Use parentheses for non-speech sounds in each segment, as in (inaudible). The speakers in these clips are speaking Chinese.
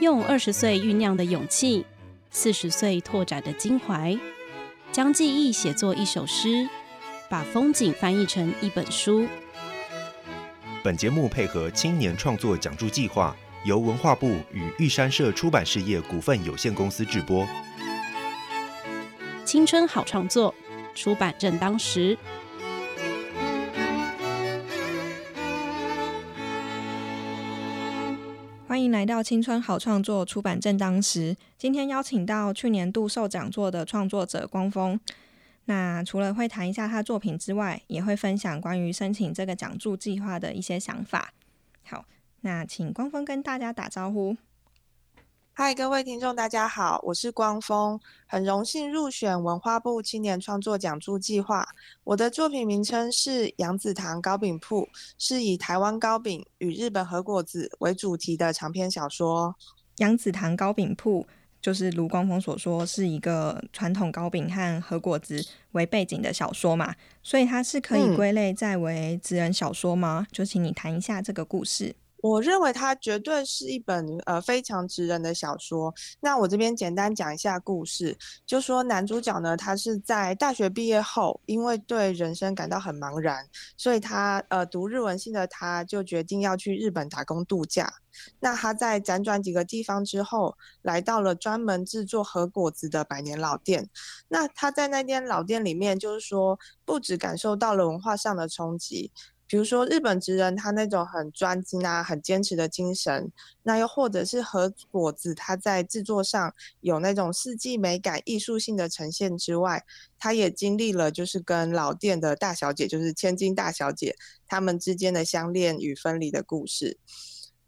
用二十岁酝酿的勇气，四十岁拓展的襟怀，将记忆写作一首诗，把风景翻译成一本书。本节目配合青年创作讲助计划，由文化部与玉山社出版事业股份有限公司制播。青春好创作，出版正当时。欢迎来到青春好创作出版正当时。今天邀请到去年度受讲座的创作者光峰。那除了会谈一下他作品之外，也会分享关于申请这个讲助计划的一些想法。好，那请光峰跟大家打招呼。嗨，各位听众，大家好，我是光峰，很荣幸入选文化部青年创作奖助计划。我的作品名称是《杨子堂糕饼铺》，是以台湾糕饼与日本和果子为主题的长篇小说。杨子堂糕饼铺就是卢光峰所说是一个传统糕饼和和果子为背景的小说嘛，所以它是可以归类在为职人小说吗？就请你谈一下这个故事。我认为它绝对是一本呃非常直人的小说。那我这边简单讲一下故事，就说男主角呢，他是在大学毕业后，因为对人生感到很茫然，所以他呃读日文系的他就决定要去日本打工度假。那他在辗转几个地方之后，来到了专门制作和果子的百年老店。那他在那间老店里面，就是说不止感受到了文化上的冲击。比如说日本职人他那种很专精啊、很坚持的精神，那又或者是和果子他在制作上有那种四季美感、艺术性的呈现之外，他也经历了就是跟老店的大小姐，就是千金大小姐他们之间的相恋与分离的故事。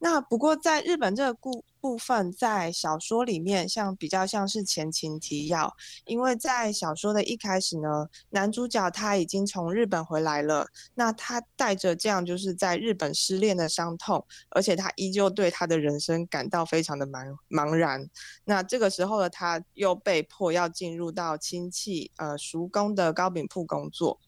那不过在日本这个故部分，在小说里面像比较像是前情提要，因为在小说的一开始呢，男主角他已经从日本回来了，那他带着这样就是在日本失恋的伤痛，而且他依旧对他的人生感到非常的茫茫然。那这个时候的他又被迫要进入到亲戚呃叔公的糕饼铺工作。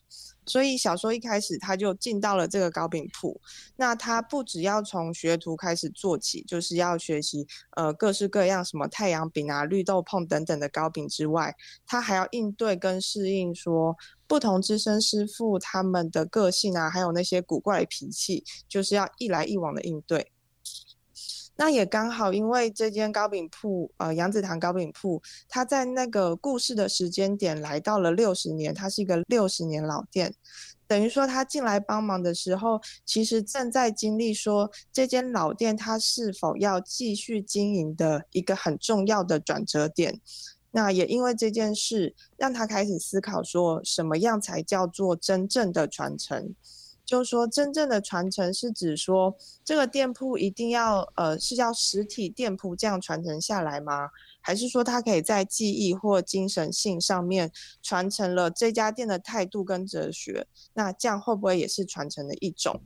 所以小说一开始他就进到了这个糕饼铺，那他不只要从学徒开始做起，就是要学习呃各式各样什么太阳饼啊、绿豆碰等等的糕饼之外，他还要应对跟适应说不同资深师傅他们的个性啊，还有那些古怪脾气，就是要一来一往的应对。那也刚好，因为这间糕饼铺，呃，杨子堂糕饼铺，它在那个故事的时间点来到了六十年，它是一个六十年老店，等于说他进来帮忙的时候，其实正在经历说这间老店它是否要继续经营的一个很重要的转折点。那也因为这件事，让他开始思考说，什么样才叫做真正的传承。就是说，真正的传承是指说，这个店铺一定要呃是要实体店铺这样传承下来吗？还是说它可以在记忆或精神性上面传承了这家店的态度跟哲学？那这样会不会也是传承的一种？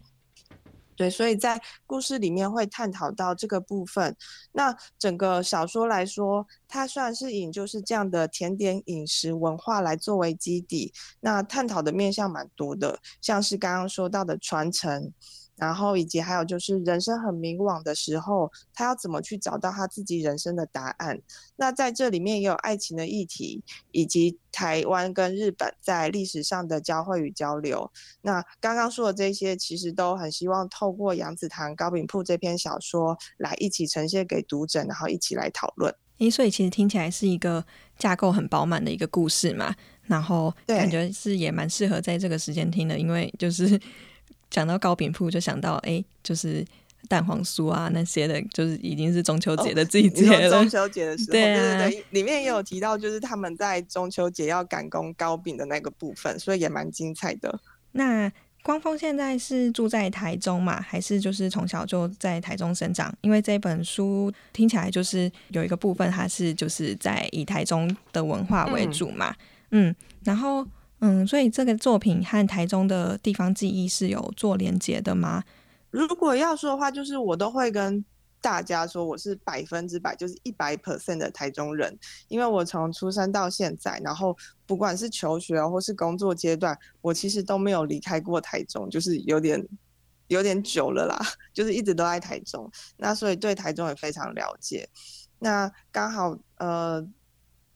对，所以在故事里面会探讨到这个部分。那整个小说来说，它算是以就是这样的甜点饮食文化来作为基底，那探讨的面向蛮多的，像是刚刚说到的传承。然后以及还有就是人生很迷惘的时候，他要怎么去找到他自己人生的答案？那在这里面也有爱情的议题，以及台湾跟日本在历史上的交汇与交流。那刚刚说的这些，其实都很希望透过杨子堂高饼铺这篇小说来一起呈现给读者，然后一起来讨论。诶，所以其实听起来是一个架构很饱满的一个故事嘛，然后感觉是也蛮适合在这个时间听的，因为就是。讲到糕饼铺，就想到哎，就是蛋黄酥啊那些的，就是已经是中秋节的季节了。中秋节的时候，对对对，里面也有提到，就是他们在中秋节要赶工糕饼的那个部分，所以也蛮精彩的。那光峰现在是住在台中嘛，还是就是从小就在台中生长？因为这本书听起来就是有一个部分，它是就是在以台中的文化为主嘛，嗯，然后。嗯，所以这个作品和台中的地方记忆是有做连接的吗？如果要说的话，就是我都会跟大家说，我是百分之百，就是一百 percent 的台中人，因为我从出生到现在，然后不管是求学或是工作阶段，我其实都没有离开过台中，就是有点有点久了啦，就是一直都在台中，那所以对台中也非常了解。那刚好呃，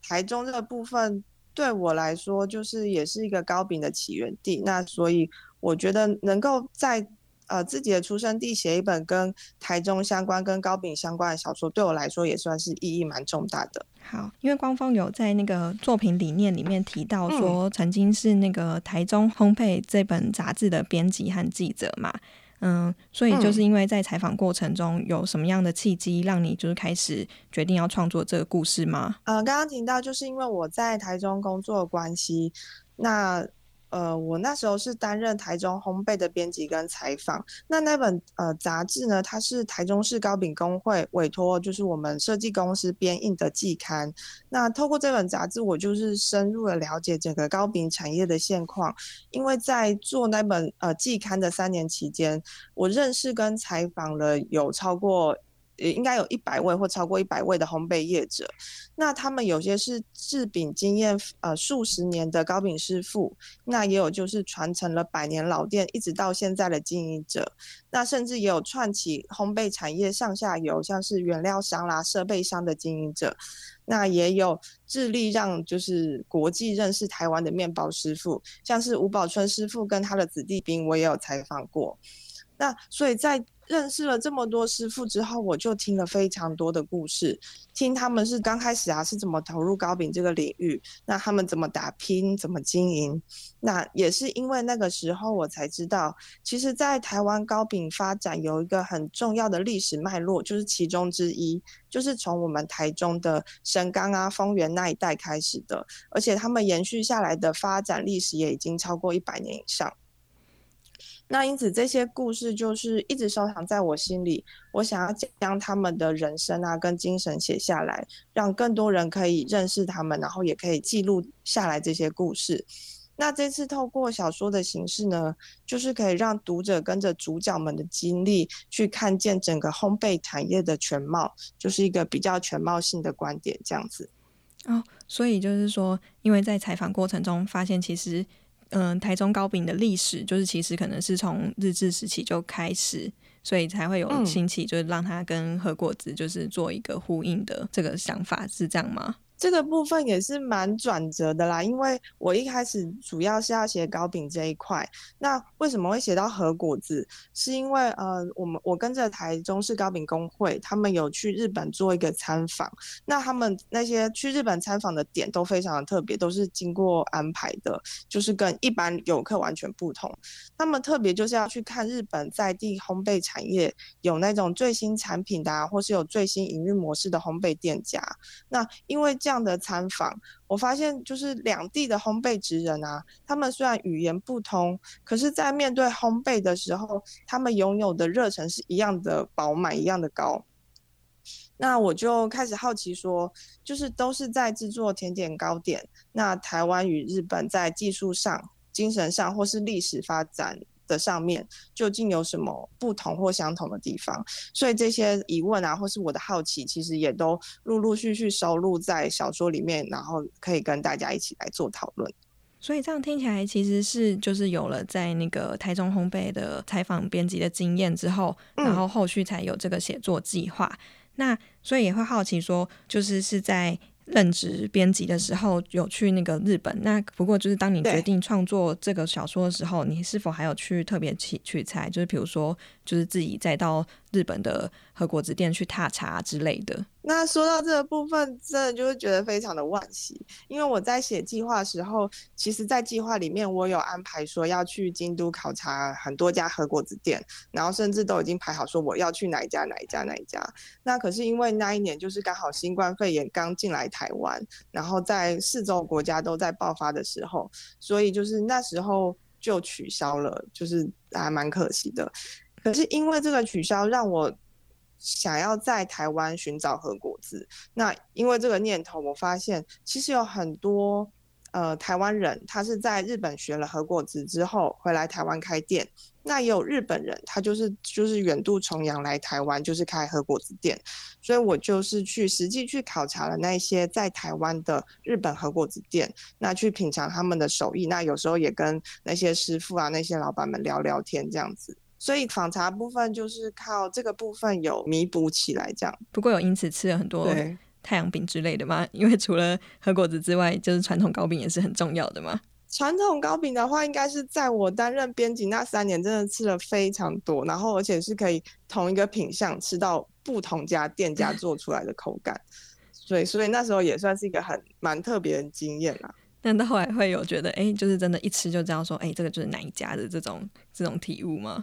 台中这个部分对我来说，就是也是一个糕饼的起源地。那所以我觉得能够在呃自己的出生地写一本跟台中相关、跟糕饼相关的小说，对我来说也算是意义蛮重大的。好，因为官方有在那个作品理念里面提到说，曾经是那个台中烘焙这本杂志的编辑和记者嘛。嗯，所以就是因为在采访过程中有什么样的契机，让你就是开始决定要创作这个故事吗？呃，刚刚提到就是因为我在台中工作的关系，那。呃，我那时候是担任台中烘焙的编辑跟采访。那那本呃杂志呢，它是台中市糕饼工会委托，就是我们设计公司编印的季刊。那透过这本杂志，我就是深入的了解整个糕饼产业的现况。因为在做那本呃季刊的三年期间，我认识跟采访了有超过。也应该有一百位或超过一百位的烘焙业者，那他们有些是制饼经验呃数十年的糕饼师傅，那也有就是传承了百年老店一直到现在的经营者，那甚至也有串起烘焙产业上下游，像是原料商啦、设备商的经营者，那也有致力让就是国际认识台湾的面包师傅，像是吴宝春师傅跟他的子弟兵，我也有采访过，那所以在。认识了这么多师傅之后，我就听了非常多的故事，听他们是刚开始啊是怎么投入糕饼这个领域，那他们怎么打拼，怎么经营，那也是因为那个时候我才知道，其实，在台湾糕饼发展有一个很重要的历史脉络，就是其中之一，就是从我们台中的神冈啊、丰原那一带开始的，而且他们延续下来的发展历史也已经超过一百年以上。那因此，这些故事就是一直收藏在我心里。我想要将他们的人生啊，跟精神写下来，让更多人可以认识他们，然后也可以记录下来这些故事。那这次透过小说的形式呢，就是可以让读者跟着主角们的经历，去看见整个烘焙产业的全貌，就是一个比较全貌性的观点，这样子。哦，所以就是说，因为在采访过程中发现，其实。嗯，台中糕饼的历史就是其实可能是从日治时期就开始，所以才会有兴起，就是让它跟和果子就是做一个呼应的这个想法，是这样吗？这个部分也是蛮转折的啦，因为我一开始主要是要写糕饼这一块。那为什么会写到和果子？是因为呃，我们我跟着台中市糕饼工会，他们有去日本做一个参访。那他们那些去日本参访的点都非常的特别，都是经过安排的，就是跟一般游客完全不同。他们特别就是要去看日本在地烘焙产业有那种最新产品的，或是有最新营运模式的烘焙店家。那因为这这样的参访，我发现就是两地的烘焙职人啊，他们虽然语言不通，可是，在面对烘焙的时候，他们拥有的热忱是一样的饱满，一样的高。那我就开始好奇说，就是都是在制作甜点糕点，那台湾与日本在技术上、精神上，或是历史发展。的上面究竟有什么不同或相同的地方？所以这些疑问啊，或是我的好奇，其实也都陆陆续续收录在小说里面，然后可以跟大家一起来做讨论。所以这样听起来，其实是就是有了在那个台中烘焙的采访编辑的经验之后，然后后续才有这个写作计划。那所以也会好奇说，就是是在。任职编辑的时候有去那个日本，那不过就是当你决定创作这个小说的时候，你是否还有去特别去取材？就是比如说，就是自己再到日本的和果子店去踏查之类的。那说到这个部分，真的就会觉得非常的惋惜，因为我在写计划的时候，其实，在计划里面我有安排说要去京都考察很多家和果子店，然后甚至都已经排好说我要去哪一家哪一家哪一家。那可是因为那一年就是刚好新冠肺炎刚进来台湾，然后在四周国家都在爆发的时候，所以就是那时候就取消了，就是还蛮可惜的。可是因为这个取消，让我。想要在台湾寻找和果子，那因为这个念头，我发现其实有很多呃台湾人，他是在日本学了和果子之后回来台湾开店，那也有日本人，他就是就是远渡重洋来台湾，就是开和果子店，所以我就是去实际去考察了那些在台湾的日本和果子店，那去品尝他们的手艺，那有时候也跟那些师傅啊那些老板们聊聊天这样子。所以访茶部分就是靠这个部分有弥补起来，这样。不过有因此吃了很多，太阳饼之类的吗？因为除了和果子之外，就是传统糕饼也是很重要的嘛。传统糕饼的话，应该是在我担任编辑那三年，真的吃了非常多，然后而且是可以同一个品相吃到不同家店家做出来的口感，所以所以那时候也算是一个很蛮特别的经验啦。但到后来会有觉得，哎、就是真的，一吃就知道说，哎、这个就是哪一家的这种这种体悟吗？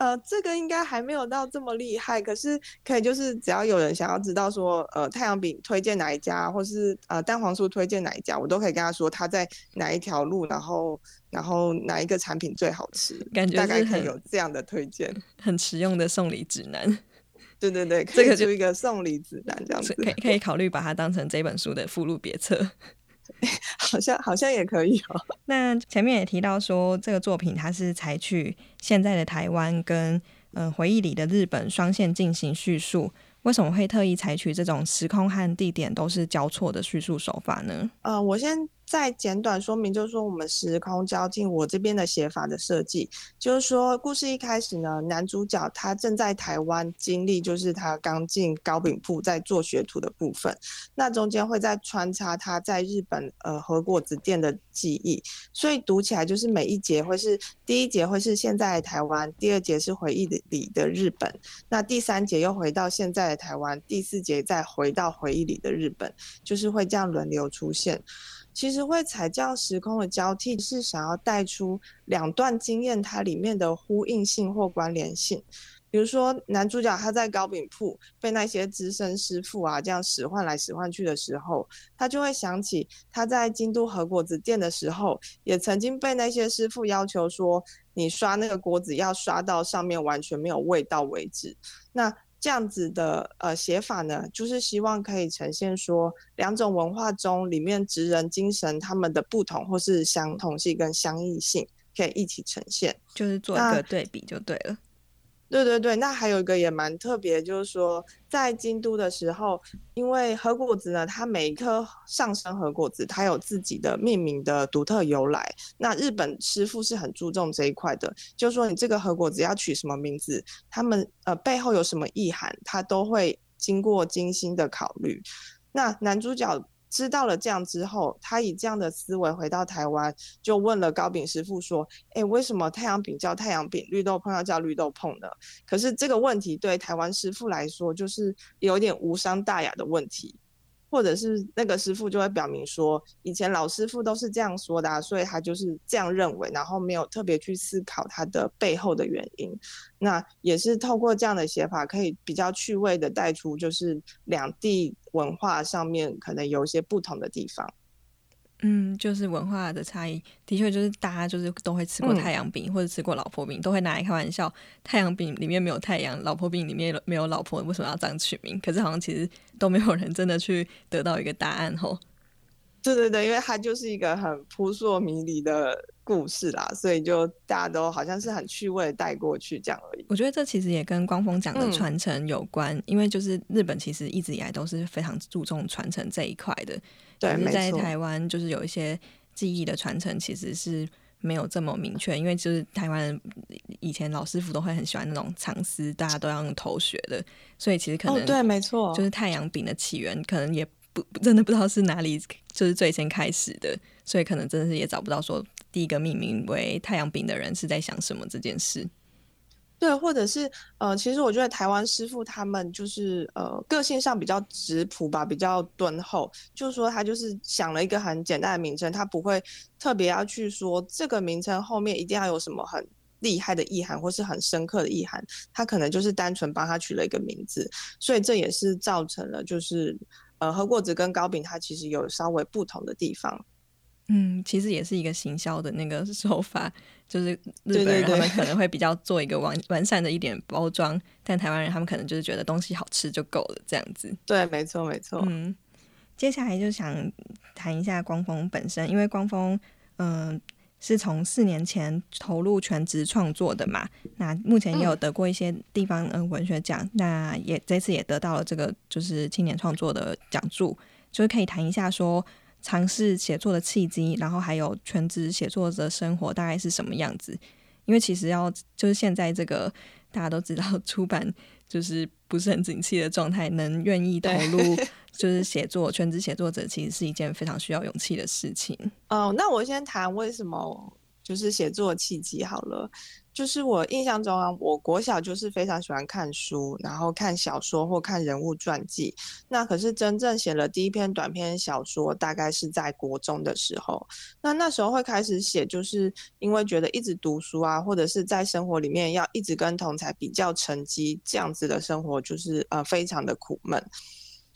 呃，这个应该还没有到这么厉害，可是可以就是只要有人想要知道说，呃，太阳饼推荐哪一家，或是呃蛋黄酥推荐哪一家，我都可以跟他说他在哪一条路，然后然后哪一个产品最好吃，(laughs) 感觉大概可以有这样的推荐。很实用的送礼指南，(laughs) 对对对，可这个就一个送礼指南这样子，可以可以考虑把它当成这本书的附录别册。(laughs) 好像好像也可以哦。(laughs) 那前面也提到说，这个作品它是采取现在的台湾跟呃回忆里的日本双线进行叙述。为什么会特意采取这种时空和地点都是交错的叙述手法呢？呃，我先再简短说明，就是说我们时空交进我这边的写法的设计，就是说故事一开始呢，男主角他正在台湾经历，就是他刚进糕饼铺在做学徒的部分，那中间会再穿插他在日本呃和果子店的记忆，所以读起来就是每一节会是第一节会是现在的台湾，第二节是回忆里的日本，那第三节又回到现在的台湾，第四节再回到回忆里的日本，就是会这样轮流出现。其实会采这样时空的交替，是想要带出两段经验它里面的呼应性或关联性。比如说，男主角他在糕饼铺被那些资深师傅啊这样使唤来使唤去的时候，他就会想起他在京都和果子店的时候，也曾经被那些师傅要求说，你刷那个锅子要刷到上面完全没有味道为止。那这样子的呃写法呢，就是希望可以呈现说两种文化中里面职人精神他们的不同或是相同性跟相异性，可以一起呈现。就是做一个对比就对了。对对对，那还有一个也蛮特别，就是说在京都的时候，因为和果子呢，它每一颗上升和果子，它有自己的命名的独特由来。那日本师傅是很注重这一块的，就是说你这个和果子要取什么名字，他们呃背后有什么意涵，他都会经过精心的考虑。那男主角知道了这样之后，他以这样的思维回到台湾，就问了高饼师傅说：“哎，为什么太阳饼叫太阳饼，绿豆碰要叫绿豆碰呢？”可是这个问题对台湾师傅来说，就是有点无伤大雅的问题，或者是那个师傅就会表明说，以前老师傅都是这样说的、啊，所以他就是这样认为，然后没有特别去思考它的背后的原因。那也是透过这样的写法，可以比较趣味的带出，就是两地文化上面可能有一些不同的地方。嗯，就是文化的差异，的确就是大家就是都会吃过嗯太阳饼、或者吃过老婆饼，都会拿来开玩笑。太阳饼里面没有太阳，老婆饼里面没有老婆，为什么要这样取名？可是好像其实都没有人真的去得到一个答案吼。对对对，因为它就是一个很扑朔迷离的故事啦，所以就大家都好像是很趣味的带过去这样而已。我觉得这其实也跟光峰讲的嗯传承有关，因为就是日本其实一直以来都是非常注重传承这一块的。对，是没错。在台湾就是有一些记忆的传承其实是没有这么明确，因为就是台湾人以前老师傅都会很喜欢那种长丝，大家都要用头学的，所以其实可能，哦对，没错，就是太阳饼的起源可能也不真的不知道是哪里就是最先开始的，所以可能真的是也找不到说第一个命名为太阳饼的人是在想什么这件事。对，或者是呃，其实我觉得台湾师傅他们就是呃，个性上比较直朴吧，比较敦厚。就是说他就是想了一个很简单的名称，他不会特别要去说这个名称后面一定要有什么很厉害的意涵或是很深刻的意涵，他可能就是单纯帮他取了一个名字，所以这也是造成了就是呃，和果子跟糕饼它其实有稍微不同的地方。嗯，其实也是一个行销的那个 (laughs) 手法，就是日本人他们可能会 (laughs) 比较做一个完完善的一点包装，但台湾人他们可能就是觉得东西好吃就够了这样子。对，没错，没错。嗯，接下来就想谈一下光峰本身，因为光峰嗯、是从四年前投入全职创作的嘛，那目前也有得过一些地方嗯、呃文学奖，那也这次也得到了这个就是青年创作的奖助，就是可以谈一下说。尝试写作的契机，然后还有全职写作者生活大概是什么样子？因为其实要就是现在这个大家都知道 (laughs) 出版就是不是很景气的状态，能愿意投入 (laughs) 就是写作全职写作者，其实是一件非常需要勇气的事情。哦，那我先谈为什么就是写作契机好了。就是我印象中啊，我国小就是非常喜欢看书，然后看小说或看人物传记。那可是真正写了第一篇短篇小说，大概是在国中的时候。那那时候会开始写，就是因为觉得一直读书啊，或者是在生活里面要一直跟同才比较成绩，这样子的生活就是呃非常的苦闷。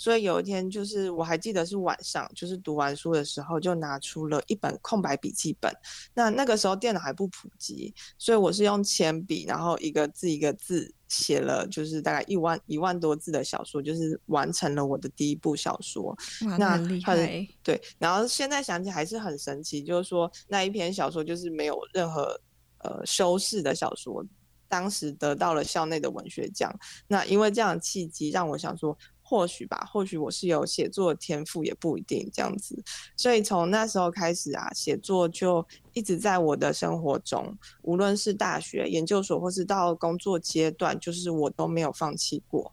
所以有一天，就是我还记得是晚上，就是读完书的时候，就拿出了一本空白笔记本。那那个时候电脑还不普及，所以我是用铅笔，然后一个字一个字写了，就是大概一万一万多字的小说，就是完成了我的第一部小说。那厉害！对，然后现在想起还是很神奇，就是说那一篇小说就是没有任何呃修饰的小说，当时得到了校内的文学奖。那因为这样的契机，让我想说。或许吧，或许我是有写作天赋，也不一定这样子。所以从那时候开始啊，写作就一直在我的生活中，无论是大学、研究所，或是到工作阶段，就是我都没有放弃过。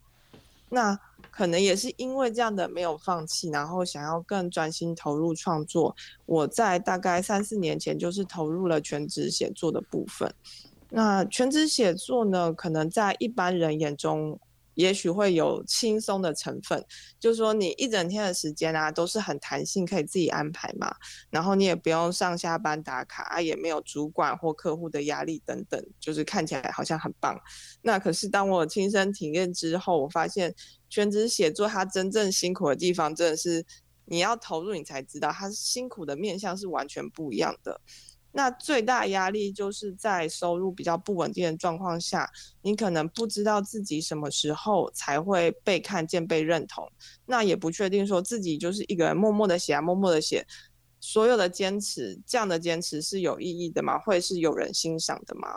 那可能也是因为这样的没有放弃，然后想要更专心投入创作，我在大概三四年前就是投入了全职写作的部分。那全职写作呢，可能在一般人眼中。也许会有轻松的成分，就是说你一整天的时间啊都是很弹性，可以自己安排嘛。然后你也不用上下班打卡啊，也没有主管或客户的压力等等，就是看起来好像很棒。那可是当我亲身体验之后，我发现全职写作它真正辛苦的地方，真的是你要投入你才知道，它辛苦的面向是完全不一样的。那最大压力就是在收入比较不稳定的状况下，你可能不知道自己什么时候才会被看见、被认同。那也不确定说自己就是一个人默默的写啊，默默的写，所有的坚持，这样的坚持是有意义的吗？会是有人欣赏的吗？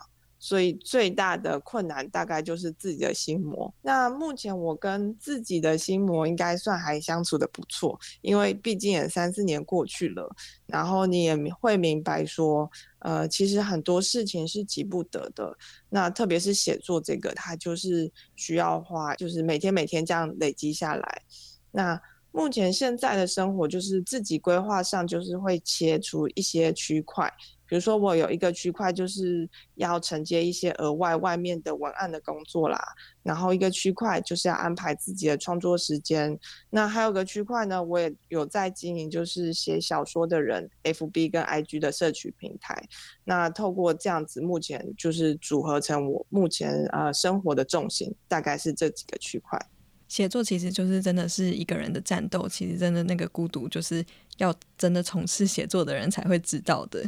所以最大的困难大概就是自己的心魔。那目前我跟自己的心魔应该算还相处的不错，因为毕竟也三四年过去了。然后你也会明白说，呃，其实很多事情是急不得的。那特别是写作这个，它就是需要花，就是每天每天这样累积下来。那目前现在的生活就是自己规划上，就是会切出一些区块。比如说，我有一个区块就是要承接一些额外外面的文案的工作啦，然后一个区块就是要安排自己的创作时间。那还有个区块呢，我也有在经营，就是写小说的人 FB 跟 IG 的社区平台。那透过这样子，目前就是组合成我目前呃生活的重心，大概是这几个区块。写作其实就是真的是一个人的战斗，其实真的那个孤独，就是要真的从事写作的人才会知道的。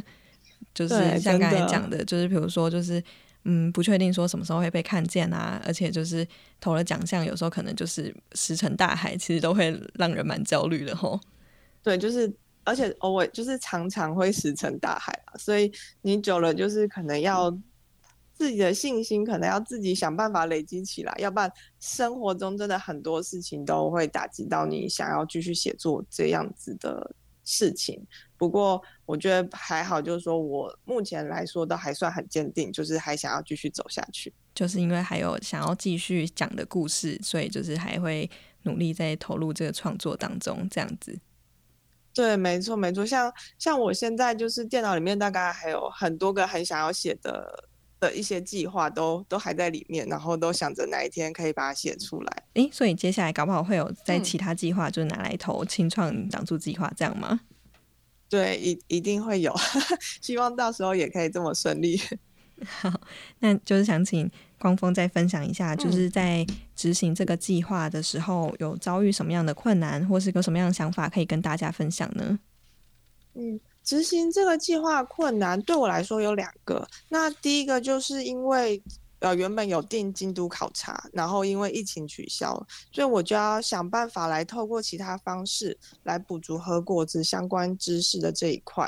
就是像刚才讲的，就是比如说，就是嗯，不确定说什么时候会被看见啊，而且就是投了奖项，有时候可能就是石沉大海，其实都会让人蛮焦虑的吼。(laughs) 对，就是而且偶尔就是常常会石沉大海啊所以你久了就是可能要自己的信心，可能要自己想办法累积起来，要不然生活中真的很多事情都会打击到你想要继续写作这样子的事情。不过我觉得还好，就是说我目前来说都还算很坚定，就是还想要继续走下去，就是因为还有想要继续讲的故事，所以就是还会努力在投入这个创作当中，这样子。对，没错，没错。像像我现在就是电脑里面大概还有很多个很想要写的的一些计划，都都还在里面，然后都想着哪一天可以把它写出来。诶，所以接下来搞不好会有在其他计划，就是拿来投清创挡住计划这样吗？对，一一定会有，(laughs) 希望到时候也可以这么顺利。好，(laughs) 那就是想请光峰再分享一下，就是在执行这个计划的时候，有遭遇什么样的困难，或是有什么样的想法可以跟大家分享呢？嗯，执行这个计划困难对我来说有两个，那第一个就是因为。呃，原本有定京都考察，然后因为疫情取消，所以我就要想办法来透过其他方式来补足和果子相关知识的这一块。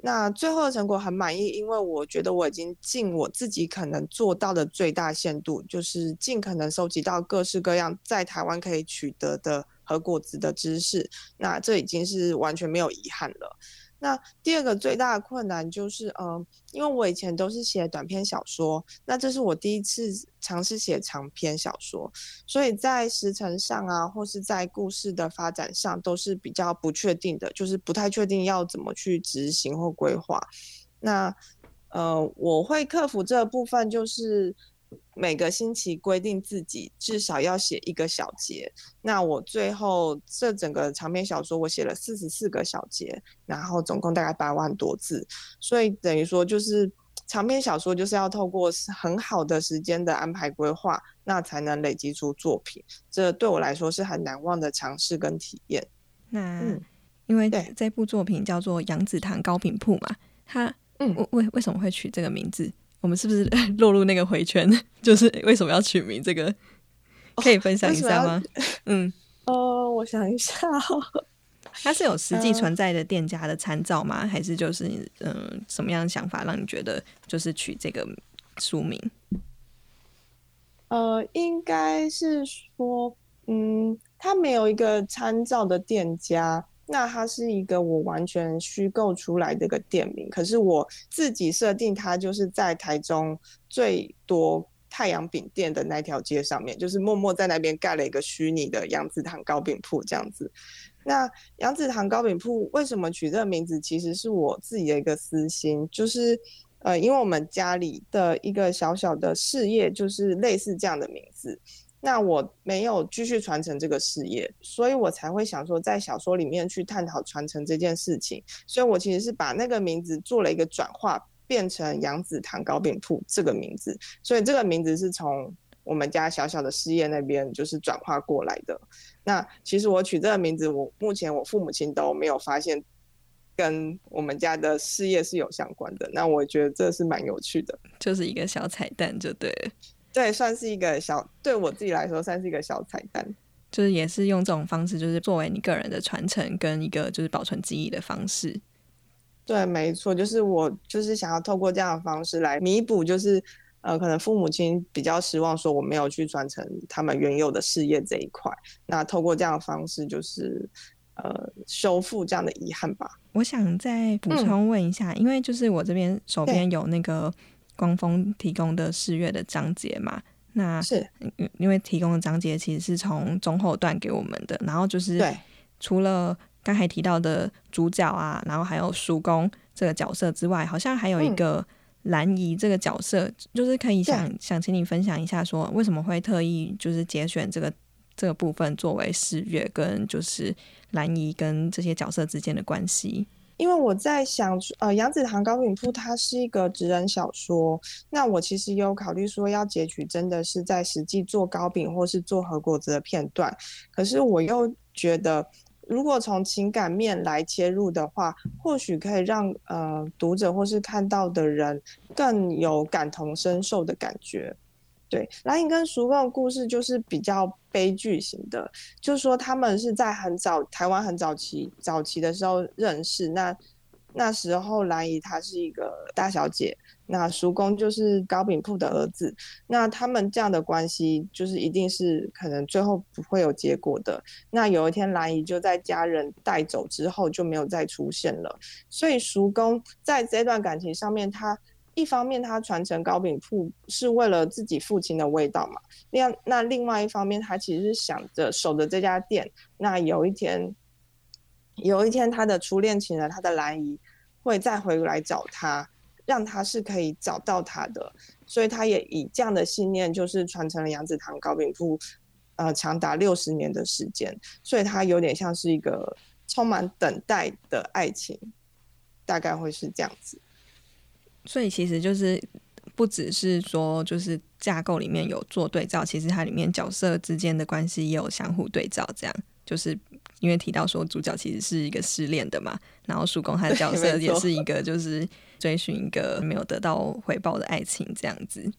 那最后的成果很满意，因为我觉得我已经尽我自己可能做到的最大限度，就是尽可能收集到各式各样在台湾可以取得的和果子的知识。那这已经是完全没有遗憾了。那第二个最大的困难就是，嗯，因为我以前都是写短篇小说，那这是我第一次尝试写长篇小说，所以在时程上啊，或是在故事的发展上都是比较不确定的，就是不太确定要怎么去执行或规划。那呃，我会克服这部分，就是每个星期规定自己至少要写一个小节。那我最后这整个长篇小说，我写了四十四个小节，然后总共大概八万多字。所以等于说，就是长篇小说就是要透过很好的时间的安排规划，那才能累积出作品。这对我来说是很难忘的尝试跟体验。那因为这部作品叫做《杨子堂糕饼铺》嘛，它。嗯，为为为什么会取这个名字？我们是不是 (laughs) 落入那个回圈？(laughs) 就是为什么要取名这个？可以分享一下吗？嗯，(laughs) 哦，我想一下，它是有实际存在的店家的参照吗？还是就是嗯，什么样的想法让你觉得就是取这个书名？呃，应该是说，嗯，它没有一个参照的店家。那它是一个我完全虚构出来的一个店名，可是我自己设定它就是在台中最多太阳饼店的那条街上面，就是默默在那边盖了一个虚拟的杨子堂糕饼铺这样子。那杨子堂糕饼铺为什么取这个名字？其实是我自己的一个私心，就是呃，因为我们家里的一个小小的事业就是类似这样的名字。那我没有继续传承这个事业，所以我才会想说，在小说里面去探讨传承这件事情。所以我其实是把那个名字做了一个转化，变成杨子堂糕饼铺这个名字。所以这个名字是从我们家小小的事业那边就是转化过来的。那其实我取这个名字，我目前我父母亲都没有发现跟我们家的事业是有相关的。那我觉得这是蛮有趣的，就是一个小彩蛋，就对。对，算是一个小，对我自己来说算是一个小彩蛋，就是也是用这种方式，就是作为你个人的传承跟一个就是保存记忆的方式。对，没错，就是我就是想要透过这样的方式来弥补，就是呃，可能父母亲比较失望，说我没有去传承他们原有的事业这一块。那透过这样的方式，就是呃，修复这样的遗憾吧。我想再补充问一下，因为就是我这边手边有那个。光峰提供的四月的章节嘛，那是。因为提供的章节其实是从中后段给我们的，然后就是除了刚才提到的主角啊，然后还有叔公这个角色之外，好像还有一个兰姨这个角色，就是可以想想请你分享一下，说为什么会特意就是节选这个这个部分作为四月跟就是兰姨跟这些角色之间的关系。因为我在想，呃，杨子堂高饼铺它是一个职人小说，那我其实有考虑说要截取真的是在实际做糕饼或是做和果子的片段，可是我又觉得，如果从情感面来切入的话，或许可以让呃读者或是看到的人更有感同身受的感觉。对，蓝影跟叔公的故事就是比较悲剧型的，就是说他们是在很早台湾很早期早期的时候认识，那那时候蓝姨她是一个大小姐，那叔公就是糕饼铺的儿子，那他们这样的关系就是一定是可能最后不会有结果的。那有一天蓝姨就在家人带走之后就没有再出现了，所以叔公在这段感情上面他。一方面，他传承糕饼铺是为了自己父亲的味道嘛。另那另外一方面，他其实是想着守着这家店。那有一天，有一天他的初恋情人，他的兰姨会再回来找他，让他是可以找到他的。所以他也以这样的信念，就是传承了杨子堂糕饼铺，呃，长达六十年的时间。所以他有点像是一个充满等待的爱情，大概会是这样子。所以其实就是不只是说，就是架构里面有做对照，其实它里面角色之间的关系也有相互对照。这样就是因为提到说主角其实是一个失恋的嘛，然后叔公他的角色也是一个就是追寻一个没有得到回报的爱情这样子。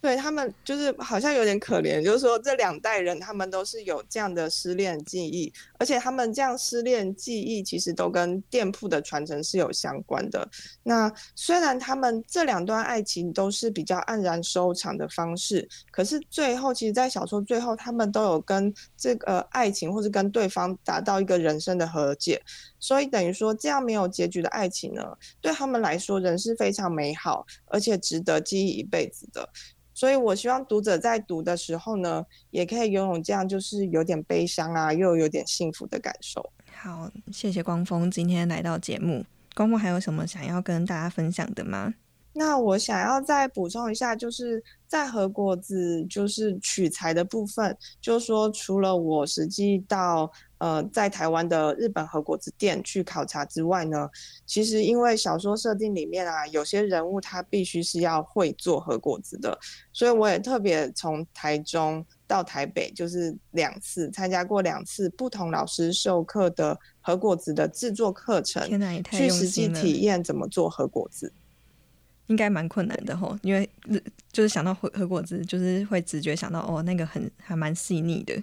对他们就是好像有点可怜，就是说这两代人他们都是有这样的失恋记忆，而且他们这样失恋记忆其实都跟店铺的传承是有相关的。那虽然他们这两段爱情都是比较黯然收场的方式，可是最后其实，在小说最后，他们都有跟这个爱情或者跟对方达到一个人生的和解。所以等于说这样没有结局的爱情呢，对他们来说仍是非常美好，而且值得记忆一辈子的。所以我希望读者在读的时候呢，也可以拥有这样就是有点悲伤啊，又有点幸福的感受。好，谢谢光峰今天来到节目。光峰还有什么想要跟大家分享的吗？那我想要再补充一下，就是在和果子就是取材的部分，就是说除了我实际到呃在台湾的日本和果子店去考察之外呢，其实因为小说设定里面啊，有些人物他必须是要会做和果子的，所以我也特别从台中到台北，就是两次参加过两次不同老师授课的和果子的制作课程，天哪，也太去实际体验怎么做和果子。应该蛮困难的吼，因为就是想到和和果子，就是会直觉想到哦，那个很还蛮细腻的。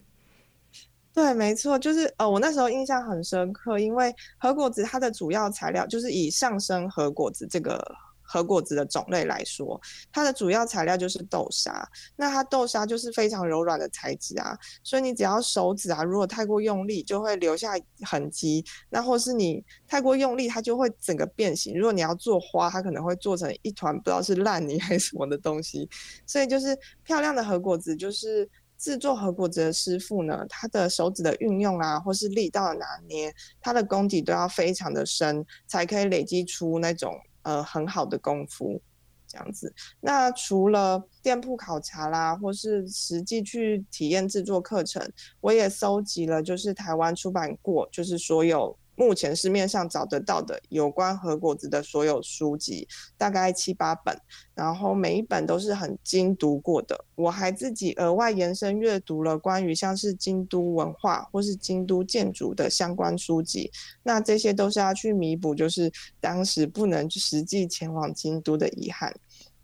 对，没错，就是呃，我那时候印象很深刻，因为和果子它的主要材料就是以上升和果子这个和果子的种类来说，它的主要材料就是豆沙。那它豆沙就是非常柔软的材质啊，所以你只要手指啊，如果太过用力，就会留下痕迹；那或是你太过用力，它就会整个变形。如果你要做花，它可能会做成一团不知道是烂泥 (laughs) 还是什么的东西。所以就是漂亮的和果子，就是制作和果子的师傅呢，他的手指的运用啊，或是力道的拿捏，他的功底都要非常的深，才可以累积出那种呃很好的功夫。这样子，那除了店铺考察啦，或是实际去体验制作课程，我也搜集了，就是台湾出版过，就是所有目前市面上找得到的有关和果子的所有书籍，大概七八本，然后每一本都是很精读过的。我还自己额外延伸阅读了关于像是京都文化或是京都建筑的相关书籍，那这些都是要去弥补，就是当时不能实际前往京都的遗憾。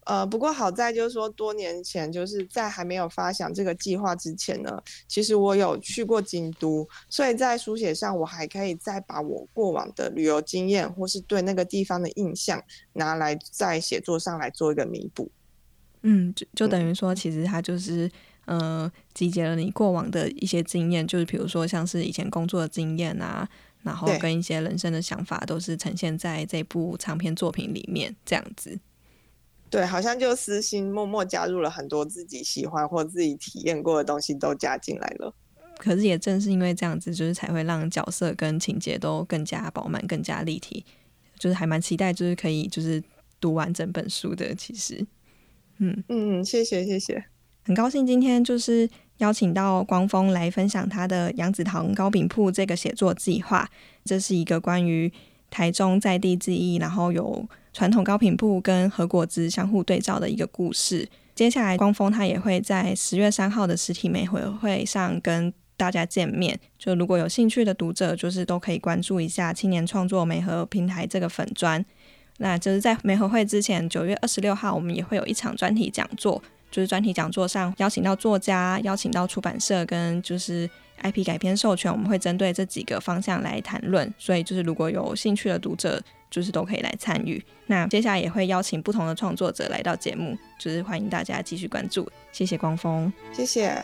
呃，不过好在就是说，多年前就是在还没有发想这个计划之前呢，其实我有去过京都，所以在书写上我还可以再把我过往的旅游经验或是对那个地方的印象拿来在写作上来做一个弥补。嗯，就就等于说，其实它就是呃，集结了你过往的一些经验，就是比如说像是以前工作的经验啊，然后跟一些人生的想法，都是呈现在这部长篇作品里面，这样子。对，好像就私心默默加入了很多自己喜欢或自己体验过的东西都加进来了。可是也正是因为这样子，就是才会让角色跟情节都更加饱满、更加立体，就是还蛮期待，就是可以就是读完整本书的。其实，嗯，嗯，谢谢谢谢。很高兴今天就是邀请到光峰来分享他的杨子堂糕饼铺这个写作计划。这是一个关于台中在地之一，然后有传统高品部跟和果子相互对照的一个故事。接下来，光峰他也会在十月三号的实体美会会上跟大家见面。就如果有兴趣的读者，就是都可以关注一下青年创作美和平台这个粉砖。那就是在美和会之前，九月二十六号，我们也会有一场专题讲座。就是专题讲座上邀请到作家，邀请到出版社跟就是 IP 改编授权，我们会针对这几个方向来谈论。所以就是如果有兴趣的读者，就是都可以来参与。那接下来也会邀请不同的创作者来到节目，就是欢迎大家继续关注。谢谢光峰。谢谢。